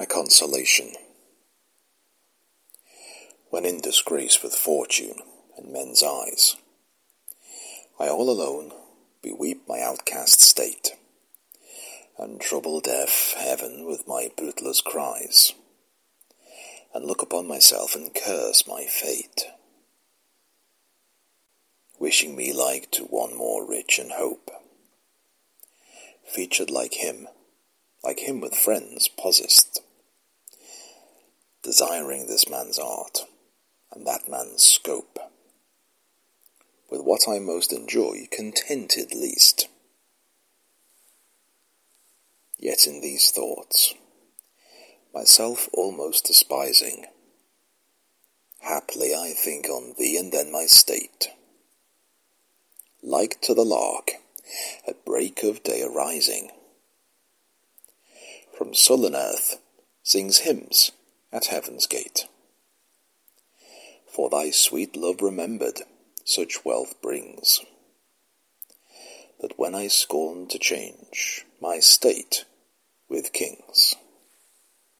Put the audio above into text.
a consolation. When in disgrace with fortune and men's eyes, I all alone beweep my outcast state, and trouble deaf heaven with my bootless cries, and look upon myself and curse my fate, wishing me like to one more rich in hope, featured like him, like him with friends possessed desiring this man's art and that man's scope. With what I most enjoy, contented least. Yet in these thoughts, myself almost despising, haply I think on thee and then my state. Like to the lark, at break of day arising, from sullen earth sings hymns at heaven's gate. For thy sweet love remembered such wealth brings, that when I scorn to change my state with kings,